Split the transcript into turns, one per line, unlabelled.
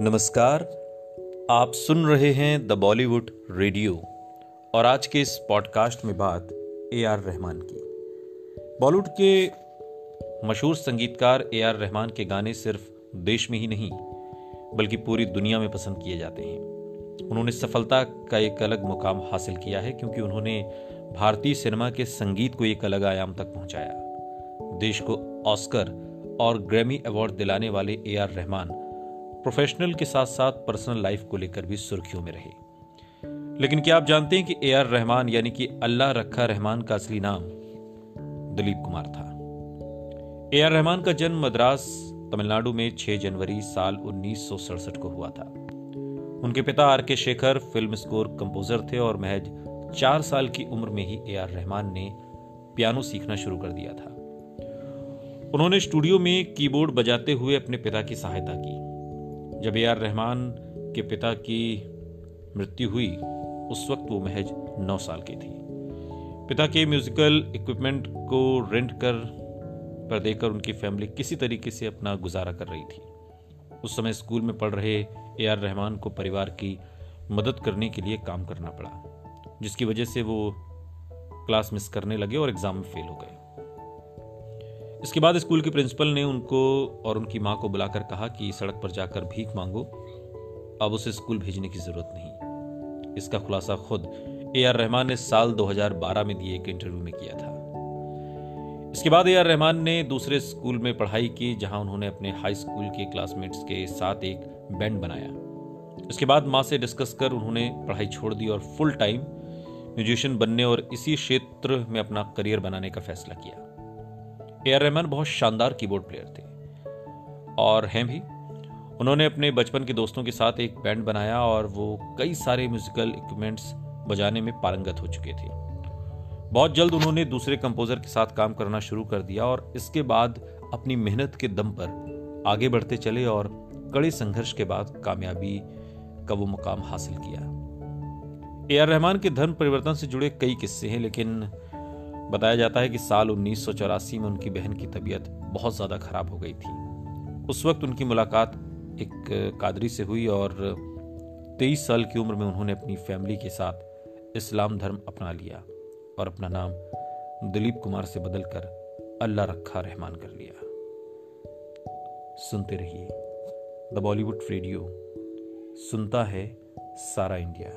नमस्कार, आप सुन रहे हैं द बॉलीवुड रेडियो और आज के इस पॉडकास्ट में बात ए आर रहमान की। बॉलीवुड के मशहूर संगीतकार ए आर रहमान के गाने सिर्फ़ देश में ही नहीं, बल्कि पूरी दुनिया में पसंद किए जाते हैं। उन्होंने सफलता का एक अलग मुकाम हासिल किया है क्योंकि उन्होंने भारतीय सिनेमा के संगीत को एक अलग आयाम तक पहुँचाया। देश को ऑस्कर और ग्रैमी अवार्ड दिलाने वाले ए आर रहमान प्रोफेशनल के साथ साथ पर्सनल लाइफ को लेकर भी सुर्खियों में रहे। लेकिन क्या आप जानते हैं कि ए आर रहमान, यानी कि अल्लाह रखा रहमान का असली नाम दिलीप कुमार था? ए आर रहमान का जन्म मद्रास, तमिलनाडु में 6 जनवरी साल उन्नीस को हुआ था। उनके पिता आर के शेखर, फ़िल्म स्कोर कंपोजर थे और महज चार साल की उम्र में ही ए आर रहमान ने पियानो सीखना शुरू कर दिया था। उन्होंने स्टूडियो में कीबोर्ड बजाते हुए अपने पिता की सहायता की। जब ए आर रहमान के पिता की मृत्यु हुई, उस वक्त वो महज नौ साल की थी। पिता के म्यूजिकल इक्विपमेंट को रेंट कर, पर देकर उनकी फैमिली किसी तरीके से अपना गुजारा कर रही थी। उस समय स्कूल में पढ़ रहे ए आर रहमान को परिवार की मदद करने के लिए काम करना पड़ा, जिसकी वजह से वो क्लास मिस करने लगे और एग्ज़ाम में फेल हो गए। इसके बाद स्कूल के प्रिंसिपल ने उनको और उनकी माँ को बुलाकर कहा कि सड़क पर जाकर भीख मांगो। अब उसे स्कूल भेजने की ज़रूरत नहीं। इसका खुलासा खुद ए आर रहमान ने साल 2012 में दिए एक इंटरव्यू में किया था। इसके बाद ए आर रहमान ने दूसरे स्कूल में पढ़ाई की, जहाँ उन्होंने अपने हाई स्कूल के क्लासमेट्स के साथ एक बैंड बनाया। इसके बाद माँ से डिस्कस कर उन्होंने पढ़ाई छोड़ दी और फुल टाइम म्यूजिशियन बनने और इसी क्षेत्र में अपना करियर बनाने का फैसला किया। ए आर रहमान बहुत शानदार कीबोर्ड प्लेयर थे। और हैं भी उन्होंने अपने बचपन के दोस्तों के साथ एक बैंड बनाया और वो कई सारे म्यूजिकल इक्विपमेंट्स बजाने में पारंगत हो चुके थे। बहुत जल्द उन्होंने दूसरे कंपोजर के साथ काम करना शुरू कर दिया और इसके बाद अपनी मेहनत के दम पर आगे बढ़ते चले और कड़े संघर्ष के बाद कामयाबी का वो मुकाम हासिल किया। ए आर रहमान के धर्म परिवर्तन से जुड़े कई किस्से हैं, लेकिन बताया जाता है कि साल उन्नीस सौ चौरासी में उनकी बहन की तबीयत बहुत ज़्यादा खराब हो गई थी। उस वक्त उनकी मुलाकात एक कादरी से हुई और तेईस साल की उम्र में उन्होंने अपनी फैमिली के साथ इस्लाम धर्म अपना लिया और अपना नाम दिलीप कुमार से बदलकर अल्लाह रखा रहमान कर लिया। सुनते रहिए। द बॉलीवुड रेडियो, सुनता है सारा इंडिया।